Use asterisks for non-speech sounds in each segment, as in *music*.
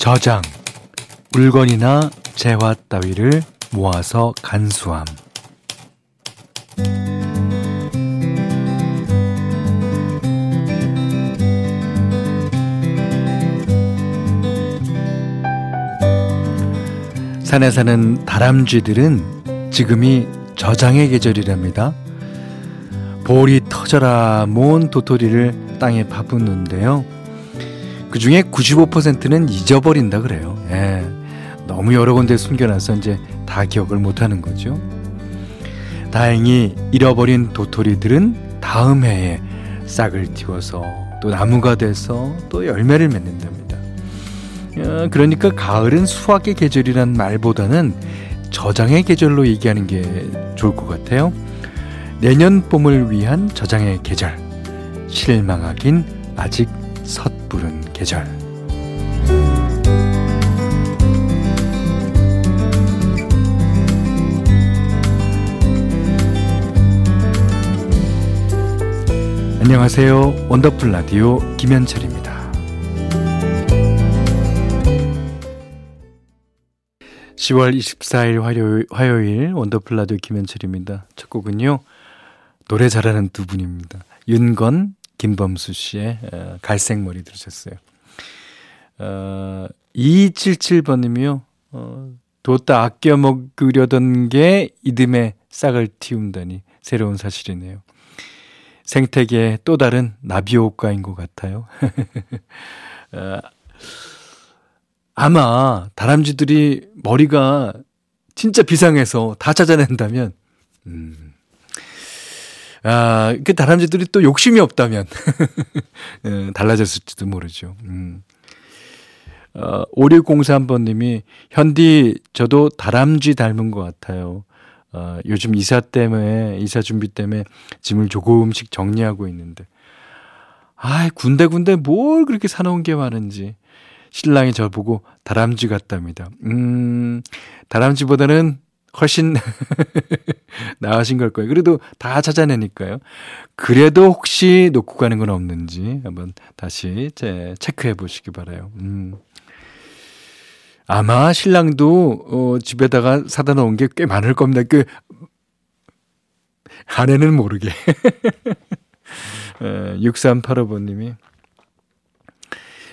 저장, 물건이나 재화 따위를 모아서 간수함. 산에 사는 다람쥐들은 지금이 저장의 계절이랍니다. 볼이 터져라 모은 도토리를 땅에 파묻는데요. 그 중에 95%는 잊어버린다 그래요. 예. 너무 여러 군데 숨겨놔서 이제 다 기억을 못 하는 거죠. 다행히 잃어버린 도토리들은 다음 해에 싹을 틔워서 또 나무가 돼서 또 열매를 맺는답니다. 어, 그러니까 가을은 수확의 계절이란 말보다는 저장의 계절로 얘기하는 게 좋을 것 같아요. 내년 봄을 위한 저장의 계절. 실망하긴 아직 섣부른 계절. 안녕하세요. 원더풀 라디오 김현철입니다. 10월 24일 화요일, 화요일 원더풀 라디오 김현철입니다. 첫 곡은요. 노래 잘하는 두 분입니다. 윤건, 김범수 씨의 어, 갈색머리 들으셨어요. 어, 2277번님이요. 어, 뒀다 아껴 먹으려던 게 이듬해 싹을 틔운다니 새로운 사실이네요. 생태계의 또 다른 나비 효과인 것 같아요. *laughs* 어, 아마 다람쥐들이 머리가 진짜 비상해서 다 찾아낸다면, 음, 아, 그 다람쥐들이 또 욕심이 없다면, 음, *laughs* 달라졌을지도 모르죠. 음. 어, 5603번님이, 현디, 저도 다람쥐 닮은 것 같아요. 어, 요즘 이사 때문에, 이사 준비 때문에 짐을 조금씩 정리하고 있는데, 아 군데군데 뭘 그렇게 사놓은 게 많은지. 신랑이 저 보고 다람쥐 같답니다. 음, 다람쥐보다는 훨씬 *laughs* 나으신 걸 거예요. 그래도 다 찾아내니까요. 그래도 혹시 놓고 가는 건 없는지 한번 다시 제 체크해 보시기 바라요. 음. 아마 신랑도 어, 집에다가 사다 놓은 게 꽤 많을 겁니다. 그 아내는 모르게. *laughs* 6385번님이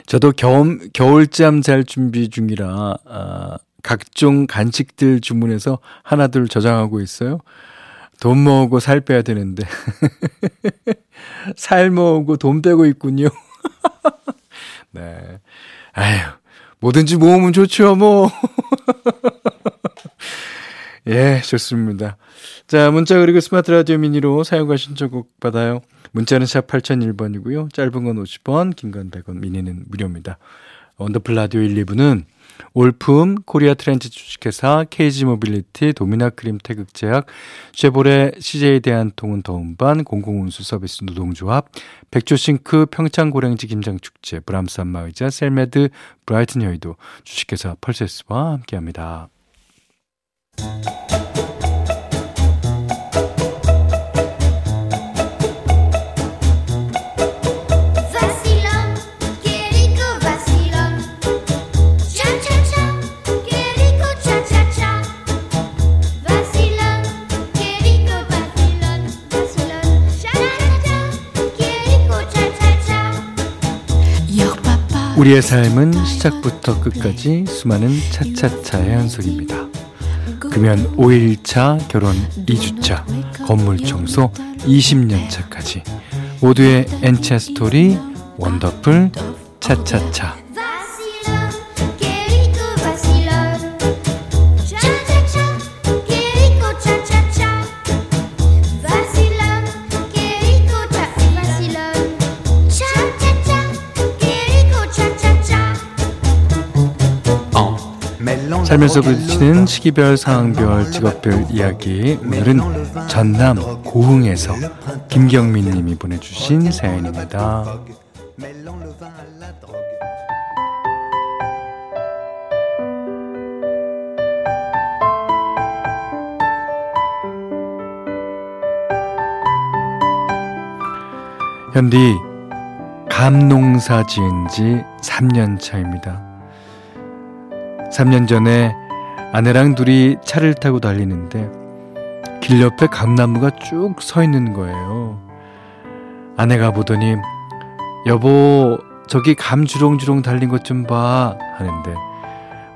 저도 겨울, 겨울잠 잘 준비 중이라 아, 각종 간식들 주문해서 하나둘 저장하고 있어요. 돈 모으고 살 빼야 되는데 *laughs* 살 모으고 돈 빼고 있군요. *laughs* 네. 아휴, 뭐든지 모으면 좋죠, 뭐. *laughs* 예, 좋습니다. 자, 문자 그리고 스마트 라디오 미니로 사용과 신청곡 받아요. 문자는 샵 8001번이고요. 짧은 건 50원, 긴 건 100원, 미니는 무료입니다. 원더풀 라디오 1, 2부는 올품, 코리아 트렌드 주식회사, KG 모빌리티, 도미나 크림 태극제약, 쉐보레, CJ 대한통운 더운반, 공공운수 서비스 노동조합, 백조싱크, 평창고랭지 김장축제, 브람스 안마의자, 셀메드, 브라이튼 여의도, 주식회사 펄세스와 함께합니다. 우리의 삶은 시작부터 끝까지 수많은 차차차의 연속입니다. 금연 5일차, 결혼 2주차, 건물 청소 20년 차까지 모두의 엔차 스토리 원더풀 차차차 살면서 부딪히는 시기별, 상황별, 직업별 이야기 오늘은 전남 고흥에서 김경민 님이 보내주신 사연입니다. 현디 감농사 지은 지 3년 차입니다. 3년 전에 아내랑 둘이 차를 타고 달리는데 길 옆에 감나무가 쭉 서 있는 거예요. 아내가 보더니 여보 저기 감 주렁주렁 달린 것 좀 봐 하는데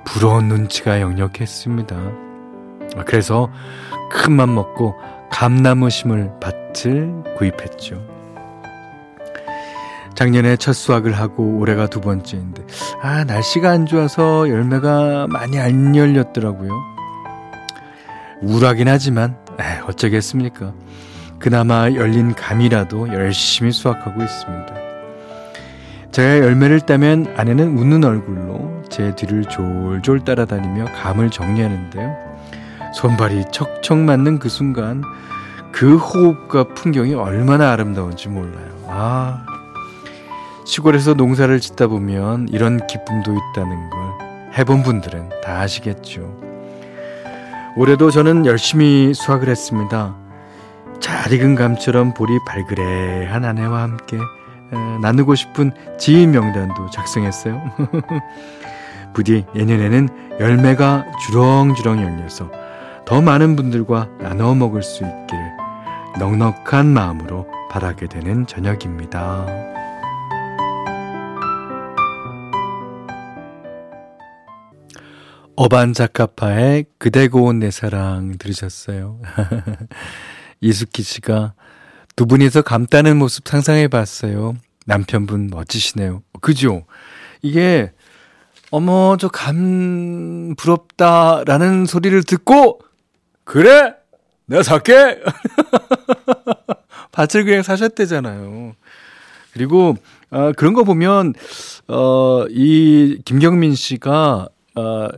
부러운 눈치가 역력했습니다. 그래서 큰 맘 먹고 감나무 심을 밭을 구입했죠. 작년에 첫 수확을 하고 올해가 두 번째인데 아 날씨가 안 좋아서 열매가 많이 안 열렸더라고요. 우울하긴 하지만 에이, 어쩌겠습니까. 그나마 열린 감이라도 열심히 수확하고 있습니다. 제가 열매를 따면 아내는 웃는 얼굴로 제 뒤를 졸졸 따라다니며 감을 정리하는데요. 손발이 척척 맞는 그 순간 그 호흡과 풍경이 얼마나 아름다운지 몰라요. 아, 시골에서 농사를 짓다 보면 이런 기쁨도 있다는 걸 해본 분들은 다 아시겠죠. 올해도 저는 열심히 수확을 했습니다. 잘 익은 감처럼 볼이 발그레한 아내와 함께 나누고 싶은 지인 명단도 작성했어요. *laughs* 부디 내년에는 열매가 주렁주렁 열려서 더 많은 분들과 나눠 먹을 수 있기를 넉넉한 마음으로 바라게 되는 저녁입니다. 어반 자카파의 그대 고운 내 사랑 들으셨어요. *laughs* 이수키 씨가 두 분이서 감 따는 모습 상상해 봤어요. 남편분 멋지시네요. 그죠? 이게, 어머, 저 감 부럽다라는 소리를 듣고, 그래! 내가 살게! *laughs* 밭을 그냥 사셨대잖아요. 그리고, 어, 그런 거 보면, 어, 이 김경민 씨가, 어,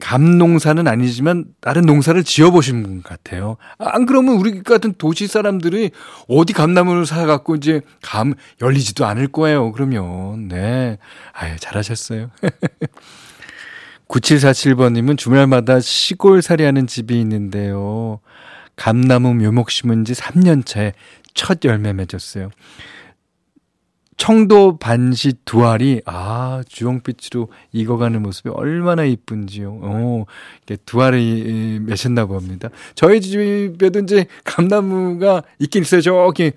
감농사는 아니지만 다른 농사를 지어보신 분 같아요. 안 그러면 우리 같은 도시 사람들이 어디 감나무를 사갖고 이제 감 열리지도 않을 거예요. 그러면. 네. 아유, 잘하셨어요. *laughs* 9747번님은 주말마다 시골 살이 하는 집이 있는데요. 감나무 묘목 심은 지 3년 차에 첫 열매 맺었어요. 청도 반시 두 알이 아 주홍빛으로 익어가는 모습이 얼마나 이쁜지요. 어, 두 알이 맺었나 봅니다. 저희 집에도 이제 감나무가 있긴 있어요. 저기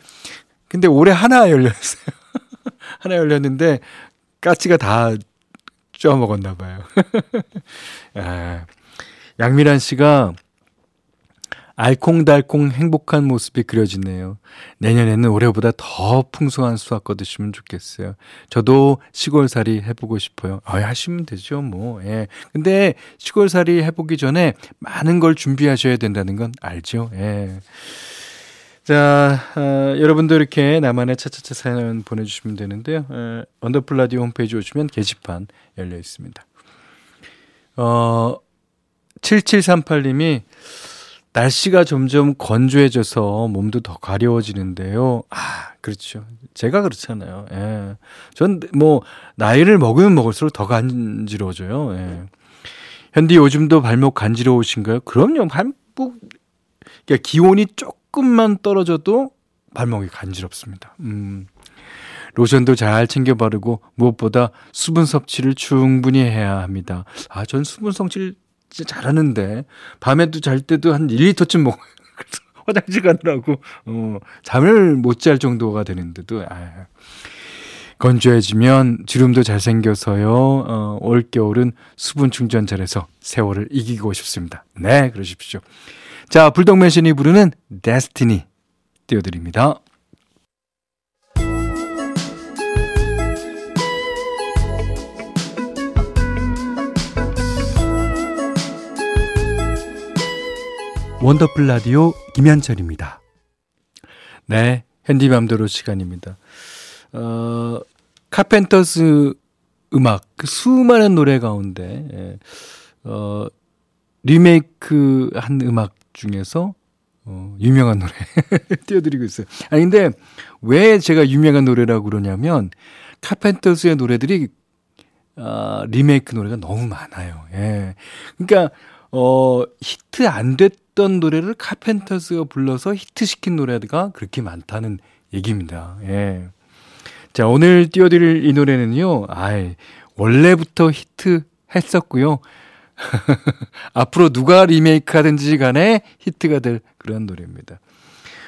근데 올해 하나 열렸어요. *laughs* 하나 열렸는데 까치가 다쪄 먹었나 봐요. 아, *laughs* 양미란 씨가 알콩달콩 행복한 모습이 그려지네요. 내년에는 올해보다 더 풍성한 수확 거두시면 좋겠어요. 저도 시골살이 해보고 싶어요. 아, 하시면 되죠, 뭐. 예. 근데 시골살이 해보기 전에 많은 걸 준비하셔야 된다는 건 알죠. 예. 자, 어, 여러분도 이렇게 나만의 차차차 사연 보내주시면 되는데요. 어, 언더풀 라디오 홈페이지 오시면 게시판 열려 있습니다. 어, 7738님이 날씨가 점점 건조해져서 몸도 더 가려워지는데요. 아, 그렇죠. 제가 그렇잖아요. 예. 전 뭐, 나이를 먹으면 먹을수록 더 간지러워져요. 예. 현디 요즘도 발목 간지러우신가요? 그럼요. 발목, 그러니까 기온이 조금만 떨어져도 발목이 간지럽습니다. 음. 로션도 잘 챙겨 바르고 무엇보다 수분 섭취를 충분히 해야 합니다. 아, 전 수분 섭취를 진짜 잘하는데 밤에도 잘 때도 한 1리터쯤 먹어요. *laughs* 화장실 가느라고 어, 잠을 못 잘 정도가 되는데도 아, 건조해지면 주름도 잘 생겨서요. 어, 올 겨울은 수분 충전 잘해서 세월을 이기고 싶습니다. 네, 그러십시오. 자, 불독맨신이 부르는 데스티니 띄워드립니다. 원더풀 라디오 김현철입니다. 네, 현디맘대로 시간입니다. 어, 카펜터스 음악, 그 수많은 노래 가운데, 예, 어, 리메이크 한 음악 중에서, 어, 유명한 노래 *laughs* 띄워드리고 있어요. 아니, 근데 왜 제가 유명한 노래라고 그러냐면, 카펜터스의 노래들이, 어, 리메이크 노래가 너무 많아요. 예. 그러니까, 어, 히트 안 됐 던 노래를 카펜터스가 불러서 히트시킨 노래가 그렇게 많다는 얘기입니다. 예. 자, 오늘 띄워드릴 이 노래는요, 아이, 원래부터 히트 했었고요. *laughs* 앞으로 누가 리메이크 하든지 간에 히트가 될 그런 노래입니다.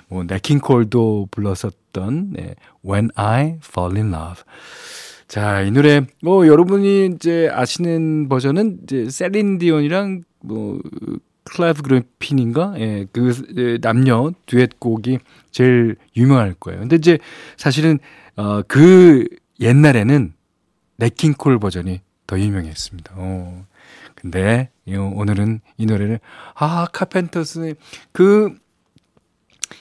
뭐, 냇킹콜도 불렀었던, 네, When I Fall in Love. 자, 이 노래, 뭐, 여러분이 이제 아시는 버전은 이제 셀린 디온이랑 뭐, 클라이브 그리핀인가? 예, 그 남녀 듀엣곡이 제일 유명할 거예요. 근데 이제 사실은, 어, 그 옛날에는 네킹콜 버전이 더 유명했습니다. 어. 근데 오늘은 이 노래를 아 카펜터스의 그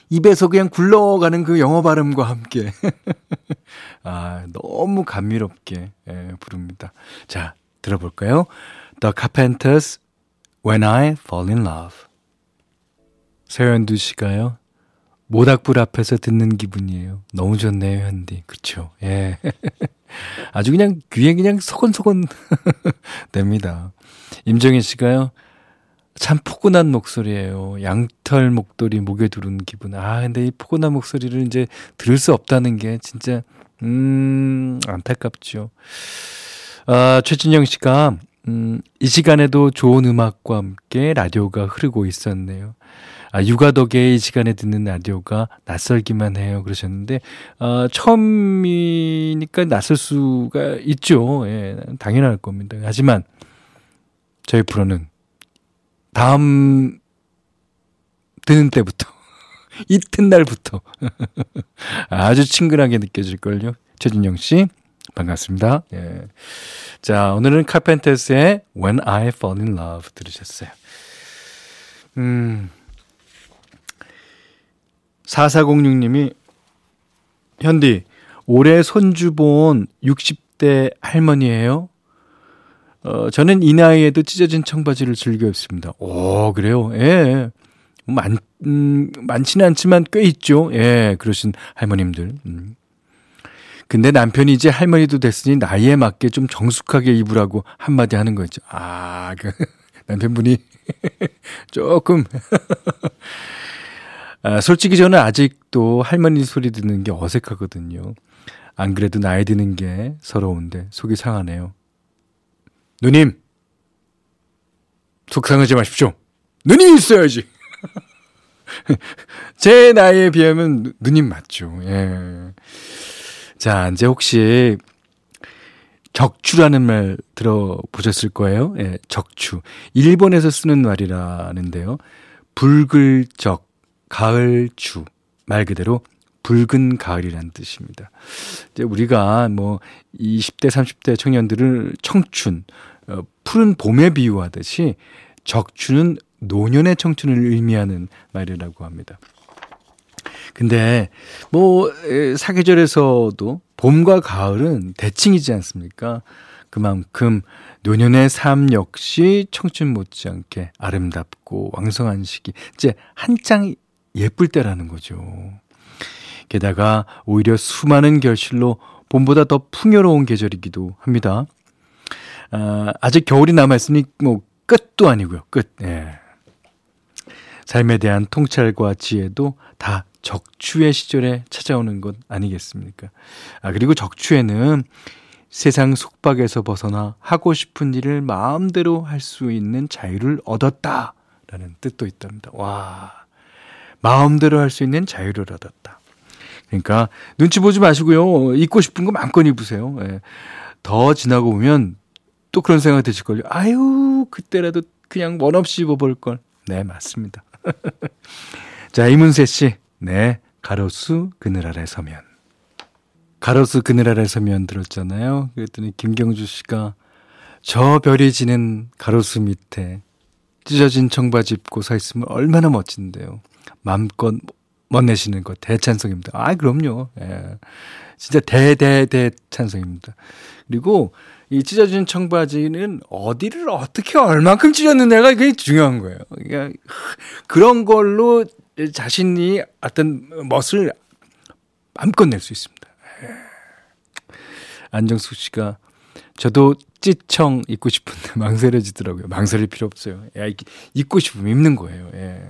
입에서 그냥 굴러가는 그 영어 발음과 함께 *laughs* 아 너무 감미롭게 예, 부릅니다. 자 들어볼까요? The Carpenters When I Fall in Love 서현두 씨가요. 모닥불 앞에서 듣는 기분이에요. 너무 좋네요, 현디. 그쵸? 예. *laughs* 아주 그냥 귀에 그냥 소곤소곤 *laughs* 됩니다. 임정희 씨가요. 참 포근한 목소리예요. 양털 목도리 목에 두른 기분. 아, 근데 이 포근한 목소리를 이제 들을 수 없다는 게 진짜 음, 안타깝죠. 아, 최진영 씨가 음, 이 시간에도 좋은 음악과 함께 라디오가 흐르고 있었네요. 아, 육아 덕에 이 시간에 듣는 라디오가 낯설기만 해요. 그러셨는데, 어, 처음이니까 낯설 수가 있죠. 예, 당연할 겁니다. 하지만, 저희 프로는 다음 듣는 때부터, *laughs* 이튿날부터 *laughs* 아주 친근하게 느껴질걸요. 최준영 씨, 반갑습니다. 예. 자, 오늘은 카펜터스의 When I Fall in Love 들으셨어요. 음, 4406님이 현디 올해 손주 본 60대 할머니예요. 어, 저는 이 나이에도 찢어진 청바지를 즐겨 입습니다. 오, 그래요? 예. 많, 음, 많지는 않지만 꽤 있죠. 예, 그러신 할머님들. 음. 근데 남편이 이제 할머니도 됐으니 나이에 맞게 좀 정숙하게 입으라고 한마디 하는 거죠. 아, 그, *laughs* 남편분이 *laughs* 조금 *laughs* 아, 솔직히 저는 아직도 할머니 소리 듣는 게 어색하거든요. 안 그래도 나이 드는 게 서러운데 속이 상하네요. 누님! 속상하지 마십시오. 누님이 있어야지! 제 나이에 비하면 누님 맞죠. 예. 자, 이제 혹시 적추라는 말 들어보셨을 거예요. 예, 적추. 일본에서 쓰는 말이라는데요. 붉을 적, 가을 주. 말 그대로 붉은 가을이란 뜻입니다. 이제 우리가 뭐 20대, 30대 청년들을 청춘, 어, 푸른 봄에 비유하듯이 적추는 노년의 청춘을 의미하는 말이라고 합니다. 근데 뭐 사계절에서도 봄과 가을은 대칭이지 않습니까? 그만큼 노년의 삶 역시 청춘 못지않게 아름답고 왕성한 시기. 이제 한창 예쁠 때라는 거죠. 게다가 오히려 수많은 결실로 봄보다 더 풍요로운 계절이기도 합니다. 아, 아직 겨울이 남아있으니 뭐 끝도 아니고요. 끝. 예. 삶에 대한 통찰과 지혜도 다 적추의 시절에 찾아오는 것 아니겠습니까? 아, 그리고 적추에는 세상 속박에서 벗어나 하고 싶은 일을 마음대로 할 수 있는 자유를 얻었다라는 뜻도 있답니다. 와. 마음대로 할 수 있는 자유를 얻었다. 그러니까 눈치 보지 마시고요. 입고 싶은 거 마음껏 입으세요. 예. 더 지나고 보면 또 그런 생각 드실걸요. 아유, 그때라도 그냥 원 없이 입어볼 걸. 네, 맞습니다. *laughs* 자, 이문세 씨. 네, 가로수 그늘 아래 서면. 가로수 그늘 아래 서면 들었잖아요. 그랬더니 김경주 씨가 저 별이 지는 가로수 밑에 찢어진 청바지 입고 서 있으면 얼마나 멋진데요. 마음껏 멋내시는 거 대찬성입니다. 아, 그럼요. 예. 진짜 대대대 찬성입니다. 그리고 이 찢어진 청바지는 어디를 어떻게 얼만큼 찢었느냐가 이게 중요한 거예요. 그러니까 그런 걸로 자신이 어떤 멋을 마음껏 낼 수 있습니다. 예. 안정숙 씨가 저도 찌청 입고 싶은데 *laughs* 망설여지더라고요. 망설일 필요 없어요. 야, 입고 싶으면 입는 거예요. 예.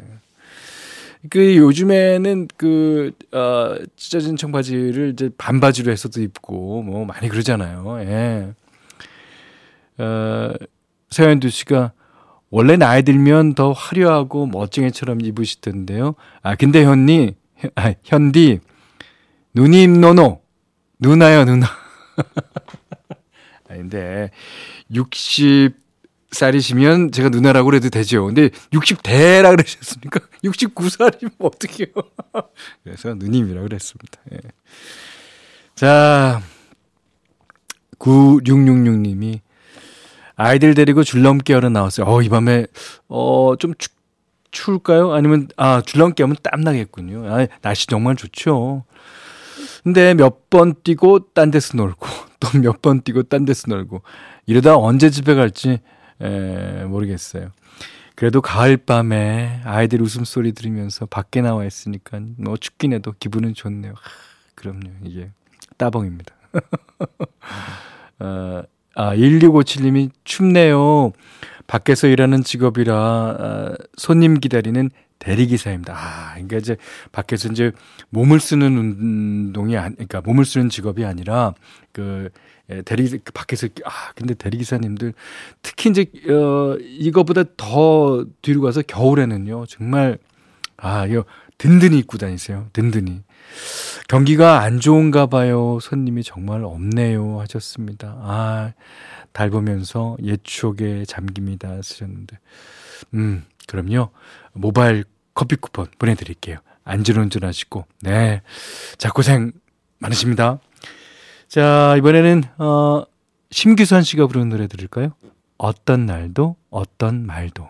그 요즘에는 그, 어, 찢어진 청바지를 이제 반바지로 해서도 입고 뭐 많이 그러잖아요. 예. 어, 서현두 씨가 원래 나이 들면 더 화려하고 멋쟁이처럼 입으시던데요. 아, 근데 현니, 아, 현디, 누님 노노, 누나요, 누나. *laughs* 아닌데, 60살이시면 제가 누나라고 그래도 되죠. 근데 60대라 그러셨으니까 69살이면 *laughs* 어떡해요. *laughs* 그래서 누님이라고 그랬습니다. 예. 자, 9666님이 아이들 데리고 줄넘기 하러 나왔어요. 어, 이 밤에, 어, 좀 추, 추울까요? 아니면, 아, 줄넘기 하면 땀나겠군요. 아, 날씨 정말 좋죠. 근데 몇 번 뛰고 딴 데서 놀고, *laughs* 또 몇 번 뛰고 딴 데서 놀고, 이러다 언제 집에 갈지, 에, 모르겠어요. 그래도 가을밤에 아이들 웃음소리 들으면서 밖에 나와 있으니까 뭐 춥긴 해도 기분은 좋네요. 하, 그럼요. 이게 따봉입니다. *laughs* 어, 아, 1657님이 춥네요. 밖에서 일하는 직업이라 아, 손님 기다리는 대리기사입니다. 아, 그러니까 이제 밖에서 이제 몸을 쓰는 운동이 아니, 그러니까 몸을 쓰는 직업이 아니라 그 예, 대리 그 밖에서 아 근데 대리기사님들 특히 이제 어 이거보다 더 뒤로 가서 겨울에는요 정말 아 이거 든든히 입고 다니세요 든든히 경기가 안 좋은가 봐요. 손님이 정말 없네요. 하셨습니다. 아, 달 보면서 옛 추억에 잠깁니다. 쓰셨는데. 음, 그럼요. 모바일 커피 쿠폰 보내드릴게요. 안전운전 하시고. 네. 자, 고생 많으십니다. 자, 이번에는, 어, 심규선 씨가 부르는 노래 들을까요? 어떤 날도, 어떤 말도.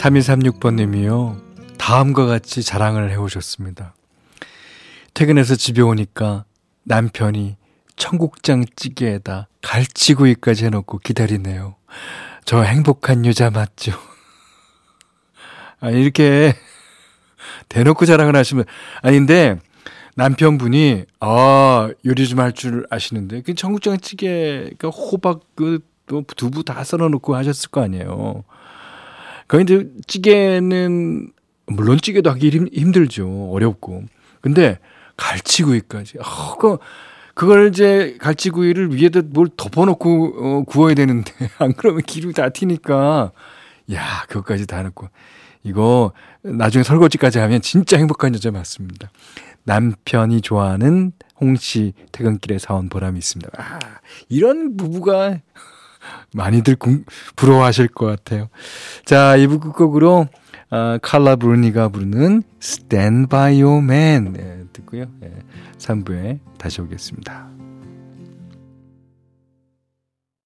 3136번님이요. 다음과 같이 자랑을 해오셨습니다. 퇴근해서 집에 오니까 남편이 청국장 찌개에다 갈치구이까지 해놓고 기다리네요. 저 행복한 여자 맞죠? 아, 이렇게 대놓고 자랑을 하시면, 아닌데, 남편분이, 아, 요리 좀 할 줄 아시는데, 그 청국장 찌개, 그 호박, 그, 또 두부 다 썰어놓고 하셨을 거 아니에요. 그 이제 찌개는 물론 찌개도 하기 힘, 들죠 어렵고. 근데 갈치구이까지. 어, 그 그걸 이제 갈치구이를 위에다 뭘 덮어놓고 어, 구워야 되는데 *laughs* 안 그러면 기름이 다 튀니까 야 그것까지 다 넣고 이거 나중에 설거지까지 하면 진짜 행복한 여자 맞습니다. 남편이 좋아하는 홍시 퇴근길에 사온 보람이 있습니다. 아, 이런 부부가 많이들 궁, 부러워하실 것 같아요. 자, 2부 끝곡으로 어, 칼라 브루니가 부르는 Stand By Your Man 네, 듣고요. 네, 3부에 다시 오겠습니다.